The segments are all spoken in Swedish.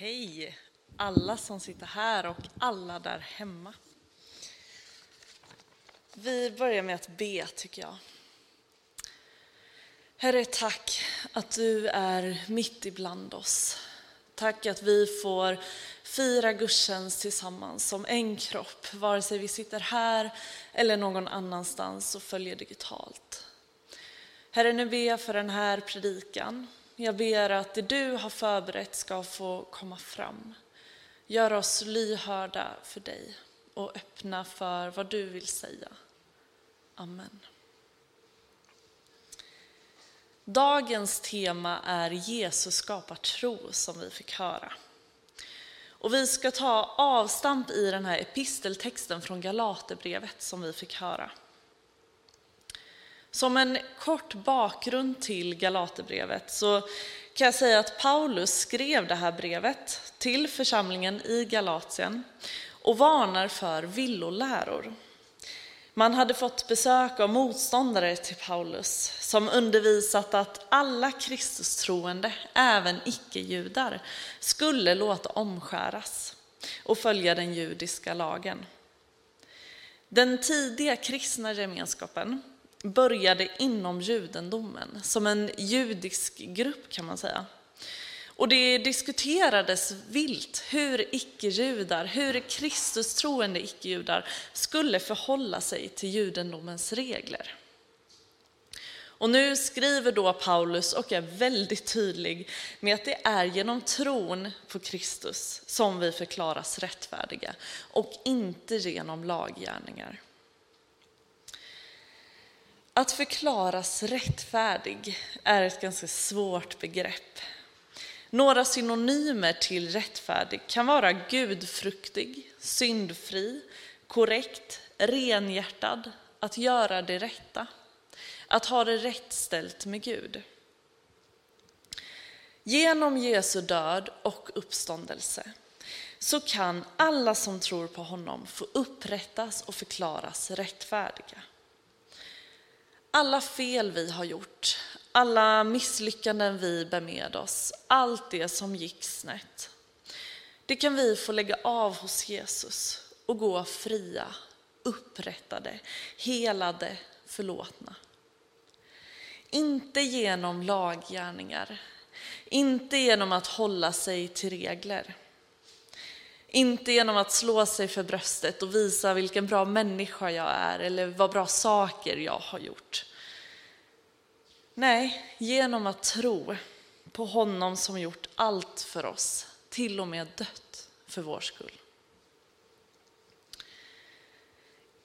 Hej alla som sitter här och alla där hemma. Vi börjar med att be tycker jag. Herre, tack att du är mitt ibland oss. Tack att vi får fira gudstjänst tillsammans som en kropp, vare sig vi sitter här eller någon annanstans och följer digitalt. Herre, nu ber jag för den här predikan. Jag ber att det du har förberett ska få komma fram. Gör oss lyhörda för dig och öppna för vad du vill säga. Amen. Dagens tema är Jesus skapar tro som vi fick höra. Och vi ska ta avstamp i den här episteltexten från Galaterbrevet som vi fick höra. Som en kort bakgrund till Galaterbrevet så kan jag säga att Paulus skrev det här brevet till församlingen i Galatien och varnar för villoläror. Man hade fått besök av motståndare till Paulus som undervisat att alla Kristustroende, även icke-judar, skulle låta omskäras och följa den judiska lagen. Den tidiga kristna gemenskapen började inom judendomen, som en judisk grupp kan man säga. Och det diskuterades vilt hur icke-judar, hur Kristustroende icke-judar skulle förhålla sig till judendomens regler. Och nu skriver då Paulus och är väldigt tydlig med att det är genom tron på Kristus som vi förklaras rättfärdiga och inte genom laggärningar. Att förklaras rättfärdig är ett ganska svårt begrepp. Några synonymer till rättfärdig kan vara gudfruktig, syndfri, korrekt, renhjärtad, att göra det rätta, att ha det rätt ställt med Gud. Genom Jesu död och uppståndelse så kan alla som tror på honom få upprättas och förklaras rättfärdiga. Alla fel vi har gjort, alla misslyckanden vi bär med oss, allt det som gick snett. Det kan vi få lägga av hos Jesus och gå fria, upprättade, helade, förlåtna. Inte genom laggärningar, inte genom att hålla sig till regler. Inte genom att slå sig för bröstet och visa vilken bra människa jag är eller vad bra saker jag har gjort. Nej, genom att tro på honom som gjort allt för oss, till och med dött för vår skull.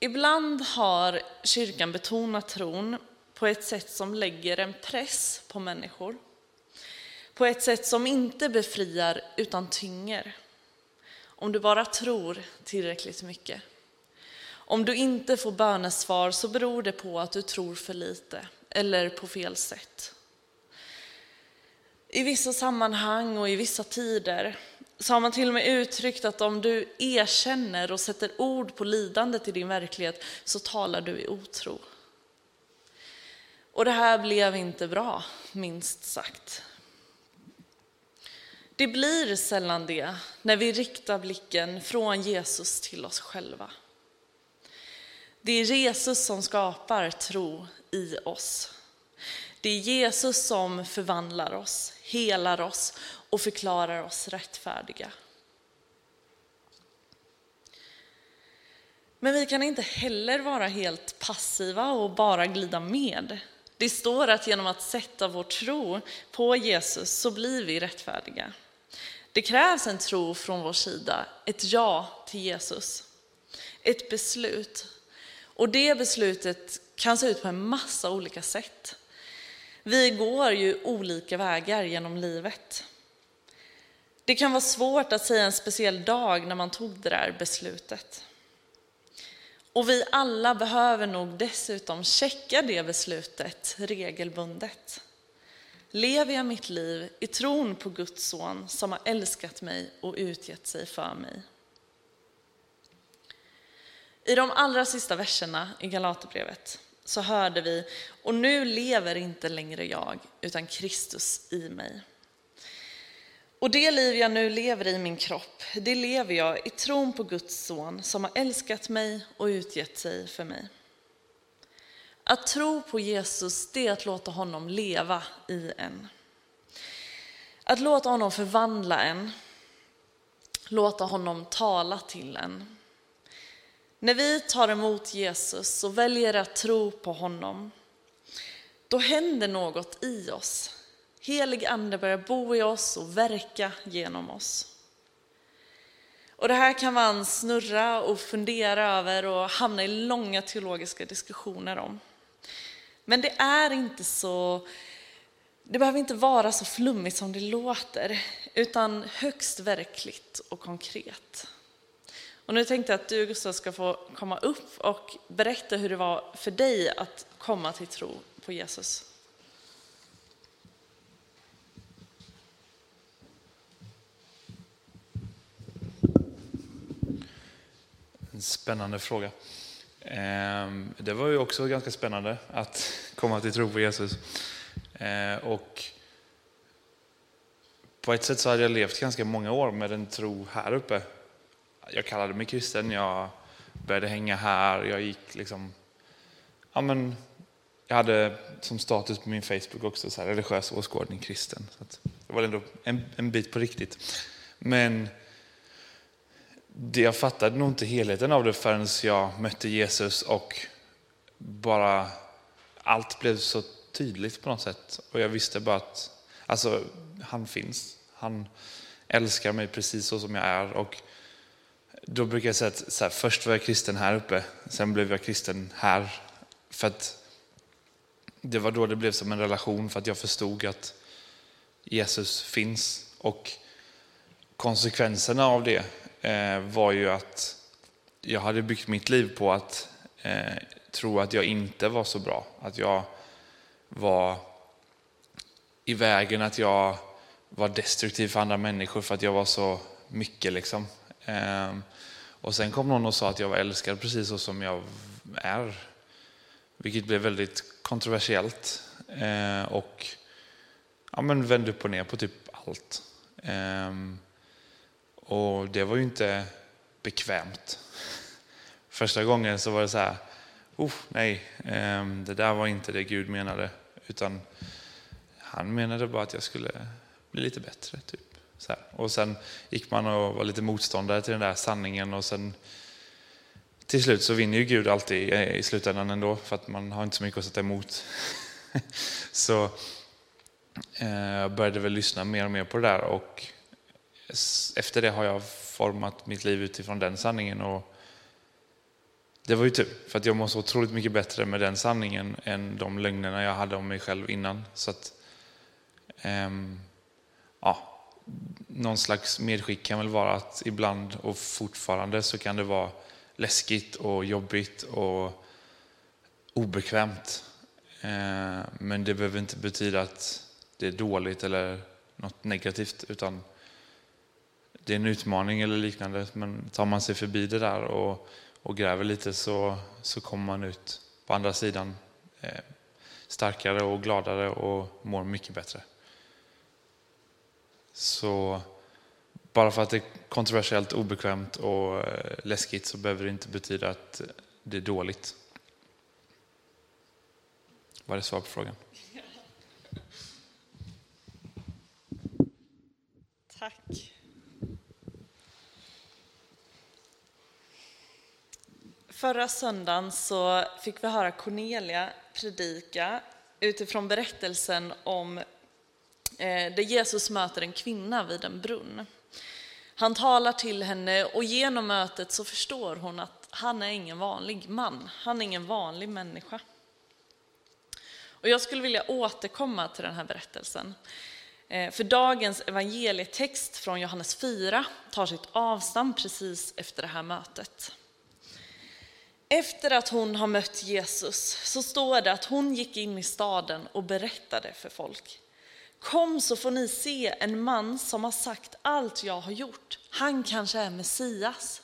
Ibland har kyrkan betonat tron på ett sätt som lägger en press på människor. På ett sätt som inte befriar utan tynger. Om du bara tror tillräckligt mycket. Om du inte får bönesvar så beror det på att du tror för lite eller på fel sätt. I vissa sammanhang och i vissa tider så har man till och med uttryckt att om du erkänner och sätter ord på lidandet i din verklighet så talar du i otro. Och det här blev inte bra, minst sagt. Det blir sällan det när vi riktar blicken från Jesus till oss själva. Det är Jesus som skapar tro i oss. Det är Jesus som förvandlar oss, helar oss och förklarar oss rättfärdiga. Men vi kan inte heller vara helt passiva och bara glida med. Det står att genom att sätta vår tro på Jesus så blir vi rättfärdiga. Det krävs en tro från vår sida, ett ja till Jesus. Ett beslut. Och det beslutet kan se ut på en massa olika sätt. Vi går ju olika vägar genom livet. Det kan vara svårt att säga en speciell dag när man tog det där beslutet. Och vi alla behöver nog dessutom checka det beslutet regelbundet. Lever jag mitt liv i tron på Guds son som har älskat mig och utgett sig för mig? I de allra sista verserna i Galaterbrevet så hörde vi, och nu lever inte längre jag, utan Kristus i mig. Och det liv jag nu lever i min kropp, det lever jag i tron på Guds son som har älskat mig och utgett sig för mig. Att tro på Jesus, det är att låta honom leva i en. Att låta honom förvandla en, låta honom tala till en. När vi tar emot Jesus och väljer att tro på honom, då händer något i oss. Helig ande börjar bo i oss och verka genom oss. Och det här kan man snurra och fundera över och hamna i långa teologiska diskussioner om. Men det är inte så, det behöver inte vara så flummigt som det låter, utan högst verkligt och konkret. Och nu tänkte jag att du Gustav ska få komma upp och berätta hur det var för dig att komma till tro på Jesus. En spännande fråga. Ehm, det var ju också ganska spännande att komma till tro på Jesus. Ehm, och på ett sätt så hade jag levt ganska många år med en tro här uppe. Jag kallade mig kristen, jag började hänga här, jag gick liksom... Ja, men jag hade som status på min Facebook också så här, religiös åskådning kristen. Så det var ändå en, en bit på riktigt. Men det, jag fattade nog inte helheten av det förrän jag mötte Jesus och bara allt blev så tydligt på något sätt. Och jag visste bara att alltså, han finns. Han älskar mig precis så som jag är. Och då brukar jag säga att så här, först var jag kristen här uppe, sen blev jag kristen här. För att det var då det blev som en relation, för att jag förstod att Jesus finns. Och konsekvenserna av det eh, var ju att jag hade byggt mitt liv på att eh, tro att jag inte var så bra. Att jag var i vägen, att jag var destruktiv för andra människor för att jag var så mycket. Liksom. Ehm, och sen kom någon och sa att jag var älskad precis så som jag är. Vilket blev väldigt kontroversiellt eh, och ja, men vände upp och ner på typ allt. Ehm, och det var ju inte bekvämt. Första gången så var det så här, oh, nej, ehm, det där var inte det Gud menade. Utan han menade bara att jag skulle bli lite bättre. Typ. Så här. Och sen gick man och var lite motståndare till den där sanningen och sen till slut så vinner ju Gud alltid i slutändan ändå för att man har inte så mycket att sätta emot. så eh, jag började väl lyssna mer och mer på det där och efter det har jag format mitt liv utifrån den sanningen. Och det var ju tur, för att jag mår så otroligt mycket bättre med den sanningen än de lögnerna jag hade om mig själv innan. Så att, ähm, ja, någon slags medskick kan väl vara att ibland och fortfarande så kan det vara läskigt och jobbigt och obekvämt. Eh, men det behöver inte betyda att det är dåligt eller något negativt, utan det är en utmaning eller liknande, men tar man sig förbi det där och, och gräver lite så, så kommer man ut på andra sidan eh, starkare och gladare och mår mycket bättre. Så bara för att det är kontroversiellt, obekvämt och eh, läskigt så behöver det inte betyda att det är dåligt. Var det svar på frågan? Tack. Förra söndagen så fick vi höra Cornelia predika utifrån berättelsen om Eh, där Jesus möter en kvinna vid en brunn. Han talar till henne och genom mötet så förstår hon att han är ingen vanlig man, han är ingen vanlig människa. Och jag skulle vilja återkomma till den här berättelsen. Eh, för dagens evangelietext från Johannes 4 tar sitt avstamp precis efter det här mötet. Efter att hon har mött Jesus så står det att hon gick in i staden och berättade för folk. Kom så får ni se en man som har sagt allt jag har gjort. Han kanske är Messias.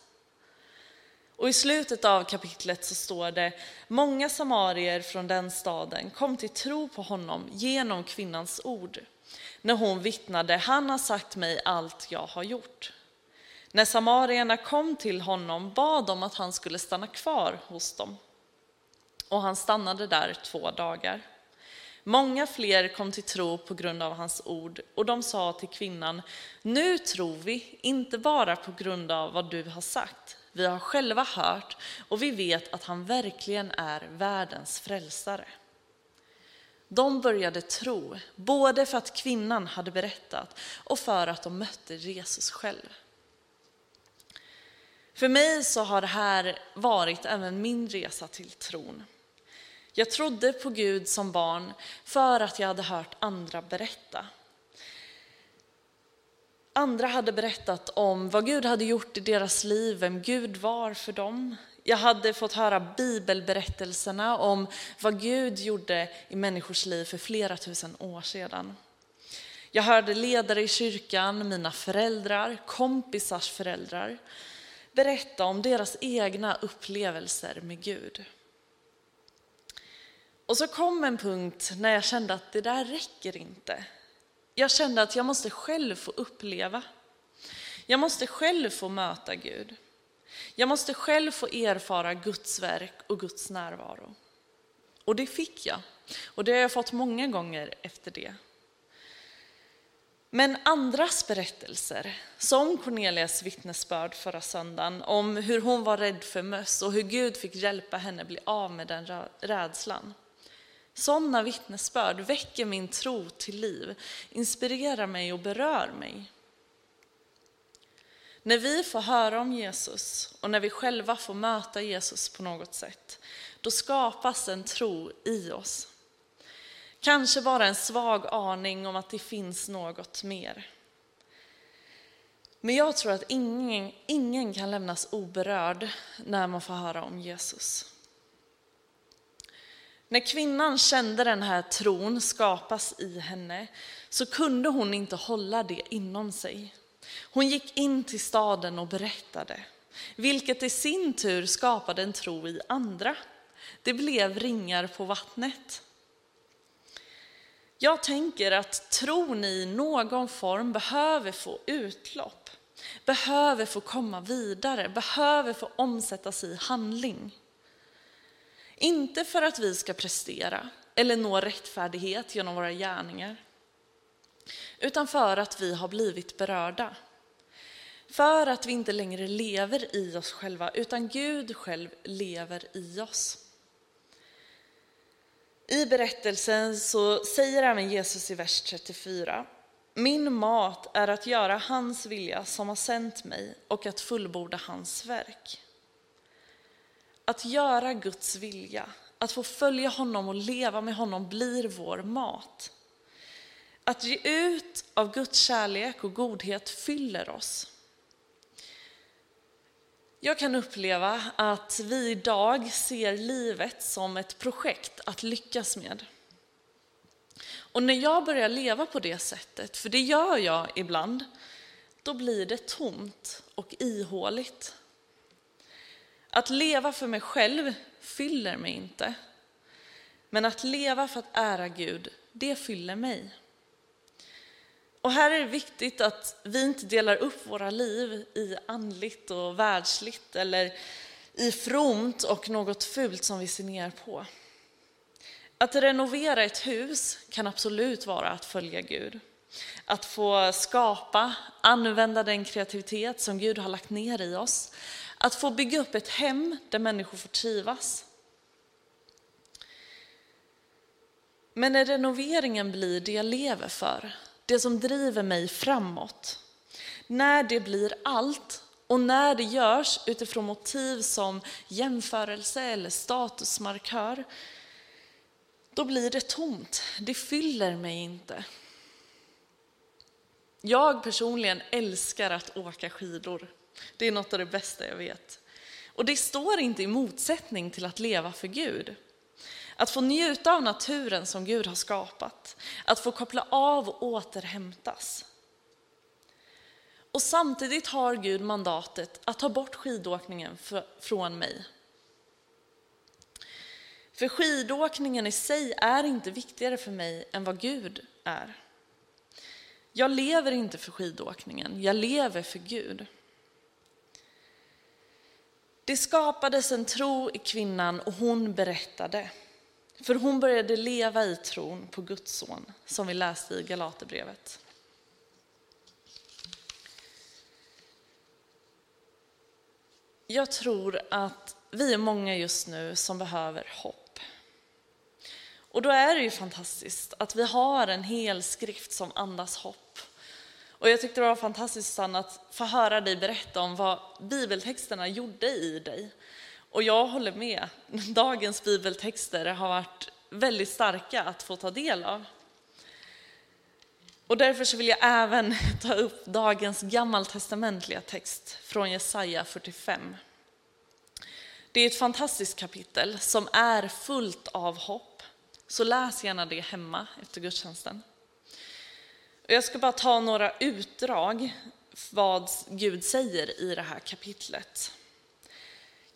Och i slutet av kapitlet så står det, många samarier från den staden kom till tro på honom genom kvinnans ord. när hon vittnade, han har sagt mig allt jag har gjort. När samarierna kom till honom bad de att han skulle stanna kvar hos dem. Och han stannade där två dagar. Många fler kom till tro på grund av hans ord och de sa till kvinnan, nu tror vi, inte bara på grund av vad du har sagt. Vi har själva hört och vi vet att han verkligen är världens frälsare. De började tro, både för att kvinnan hade berättat och för att de mötte Jesus själv. För mig så har det här varit även min resa till tron. Jag trodde på Gud som barn för att jag hade hört andra berätta. Andra hade berättat om vad Gud hade gjort i deras liv, vem Gud var för dem. Jag hade fått höra bibelberättelserna om vad Gud gjorde i människors liv för flera tusen år sedan. Jag hörde ledare i kyrkan, mina föräldrar, kompisars föräldrar berätta om deras egna upplevelser med Gud. Och så kom en punkt när jag kände att det där räcker inte. Jag kände att jag måste själv få uppleva. Jag måste själv få möta Gud. Jag måste själv få erfara Guds verk och Guds närvaro. Och det fick jag. Och det har jag fått många gånger efter det. Men andras berättelser, som Cornelias vittnesbörd förra söndagen om hur hon var rädd för möss och hur Gud fick hjälpa henne bli av med den rädslan. Sådana vittnesbörd väcker min tro till liv, inspirerar mig och berör mig. När vi får höra om Jesus och när vi själva får möta Jesus på något sätt, då skapas en tro i oss. Kanske bara en svag aning om att det finns något mer. Men jag tror att ingen, ingen kan lämnas oberörd när man får höra om Jesus. När kvinnan kände den här tron skapas i henne så kunde hon inte hålla det inom sig. Hon gick in till staden och berättade, vilket i sin tur skapade en tro i andra. Det blev ringar på vattnet. Jag tänker att tron i någon form behöver få utlopp, behöver få komma vidare, behöver få omsättas i handling. Inte för att vi ska prestera eller nå rättfärdighet genom våra gärningar, utan för att vi har blivit berörda. För att vi inte längre lever i oss själva, utan Gud själv lever i oss. I berättelsen så säger även Jesus i vers 34, min mat är att göra hans vilja som har sänt mig och att fullborda hans verk. Att göra Guds vilja, att få följa honom och leva med honom blir vår mat. Att ge ut av Guds kärlek och godhet fyller oss. Jag kan uppleva att vi idag ser livet som ett projekt att lyckas med. Och när jag börjar leva på det sättet, för det gör jag ibland, då blir det tomt och ihåligt. Att leva för mig själv fyller mig inte. Men att leva för att ära Gud, det fyller mig. Och här är det viktigt att vi inte delar upp våra liv i andligt och världsligt eller i fromt och något fult som vi ser ner på. Att renovera ett hus kan absolut vara att följa Gud. Att få skapa, använda den kreativitet som Gud har lagt ner i oss. Att få bygga upp ett hem där människor får trivas. Men när renoveringen blir det jag lever för, det som driver mig framåt, när det blir allt och när det görs utifrån motiv som jämförelse eller statusmarkör, då blir det tomt. Det fyller mig inte. Jag personligen älskar att åka skidor. Det är något av det bästa jag vet. Och det står inte i motsättning till att leva för Gud. Att få njuta av naturen som Gud har skapat. Att få koppla av och återhämtas. Och samtidigt har Gud mandatet att ta bort skidåkningen för, från mig. För skidåkningen i sig är inte viktigare för mig än vad Gud är. Jag lever inte för skidåkningen, jag lever för Gud. Det skapades en tro i kvinnan och hon berättade. För hon började leva i tron på Guds son, som vi läste i Galaterbrevet. Jag tror att vi är många just nu som behöver hopp. Och då är det ju fantastiskt att vi har en hel skrift som andas hopp. Och jag tyckte det var fantastiskt Susanne att få höra dig berätta om vad bibeltexterna gjorde i dig. Och jag håller med, dagens bibeltexter har varit väldigt starka att få ta del av. Och därför så vill jag även ta upp dagens gammaltestamentliga text från Jesaja 45. Det är ett fantastiskt kapitel som är fullt av hopp. Så läs gärna det hemma efter gudstjänsten. Jag ska bara ta några utdrag vad Gud säger i det här kapitlet.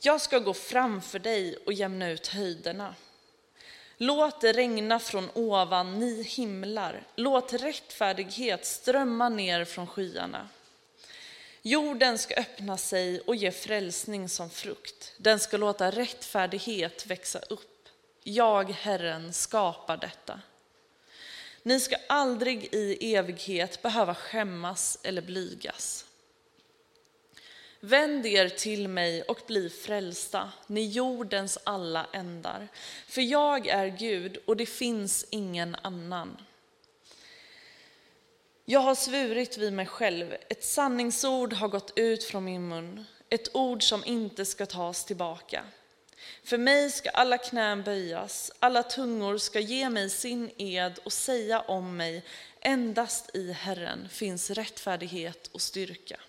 Jag ska gå framför dig och jämna ut höjderna. Låt det regna från ovan, ni himlar. Låt rättfärdighet strömma ner från skyarna. Jorden ska öppna sig och ge frälsning som frukt. Den ska låta rättfärdighet växa upp. Jag, Herren, skapar detta. Ni ska aldrig i evighet behöva skämmas eller blygas. Vänd er till mig och bli frälsta, ni jordens alla ändar. För jag är Gud och det finns ingen annan. Jag har svurit vid mig själv, ett sanningsord har gått ut från min mun, ett ord som inte ska tas tillbaka. För mig ska alla knän böjas, alla tungor ska ge mig sin ed och säga om mig, endast i Herren finns rättfärdighet och styrka.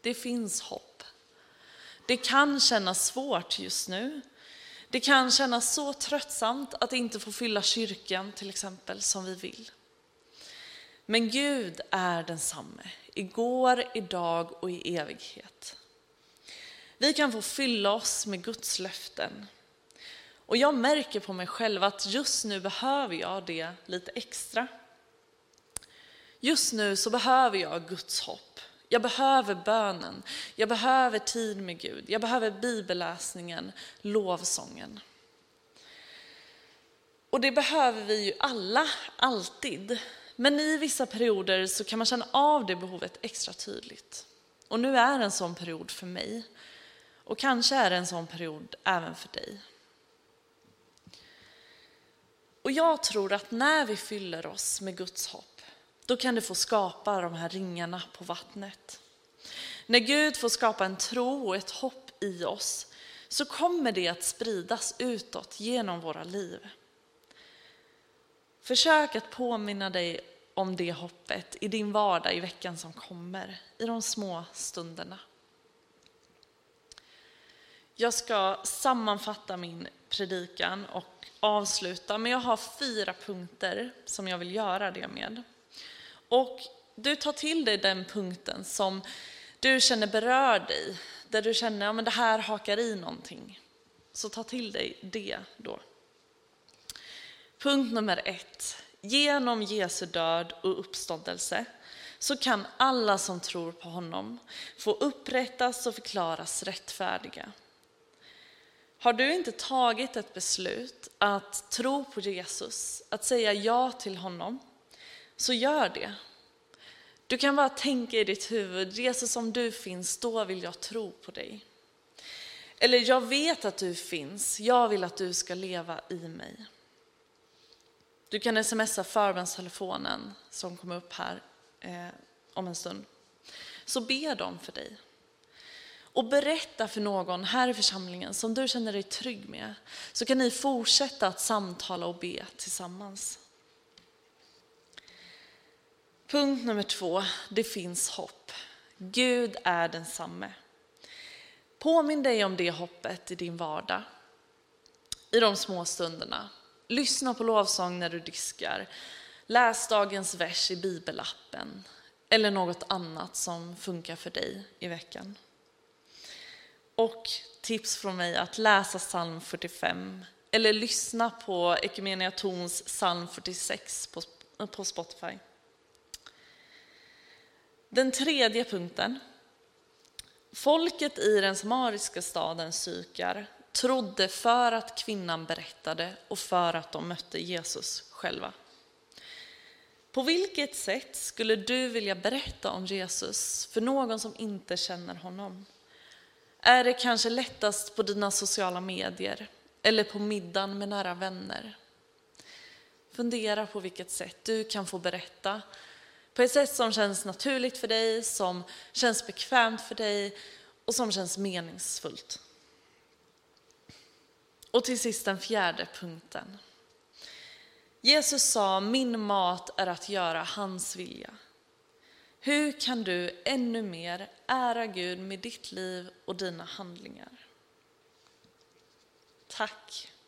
Det finns hopp. Det kan kännas svårt just nu. Det kan kännas så tröttsamt att inte få fylla kyrkan till exempel som vi vill. Men Gud är densamme, igår, idag och i evighet. Vi kan få fylla oss med Guds löften. Och jag märker på mig själv att just nu behöver jag det lite extra. Just nu så behöver jag Guds hopp. Jag behöver bönen, jag behöver tid med Gud, jag behöver bibelläsningen, lovsången. Och det behöver vi ju alla, alltid. Men i vissa perioder så kan man känna av det behovet extra tydligt. Och nu är en sån period för mig. Och kanske är det en sån period även för dig. Och jag tror att när vi fyller oss med Guds hopp, då kan det få skapa de här ringarna på vattnet. När Gud får skapa en tro och ett hopp i oss, så kommer det att spridas utåt genom våra liv. Försök att påminna dig om det hoppet i din vardag i veckan som kommer, i de små stunderna. Jag ska sammanfatta min predikan och avsluta, men jag har fyra punkter som jag vill göra det med. Och du tar till dig den punkten som du känner berör dig, där du känner att ja, det här hakar i någonting. Så ta till dig det då. Punkt nummer ett. Genom Jesu död och uppståndelse så kan alla som tror på honom få upprättas och förklaras rättfärdiga. Har du inte tagit ett beslut att tro på Jesus, att säga ja till honom, så gör det. Du kan bara tänka i ditt huvud, Jesus om du finns, då vill jag tro på dig. Eller jag vet att du finns, jag vill att du ska leva i mig. Du kan smsa förbönstelefonen som kommer upp här eh, om en stund. Så ber de för dig. Och berätta för någon här i församlingen som du känner dig trygg med. Så kan ni fortsätta att samtala och be tillsammans. Punkt nummer två, det finns hopp. Gud är densamme. Påminn dig om det hoppet i din vardag, i de små stunderna. Lyssna på lovsång när du diskar. Läs dagens vers i bibelappen eller något annat som funkar för dig i veckan. Och tips från mig att läsa psalm 45 eller lyssna på Ekumenia Tons psalm 46 på, på Spotify. Den tredje punkten. Folket i den samariska staden Sykar trodde för att kvinnan berättade och för att de mötte Jesus själva. På vilket sätt skulle du vilja berätta om Jesus för någon som inte känner honom? Är det kanske lättast på dina sociala medier eller på middagen med nära vänner? Fundera på vilket sätt du kan få berätta på ett sätt som känns naturligt för dig, som känns bekvämt för dig och som känns meningsfullt. Och till sist den fjärde punkten. Jesus sa, min mat är att göra hans vilja. Hur kan du ännu mer ära Gud med ditt liv och dina handlingar? Tack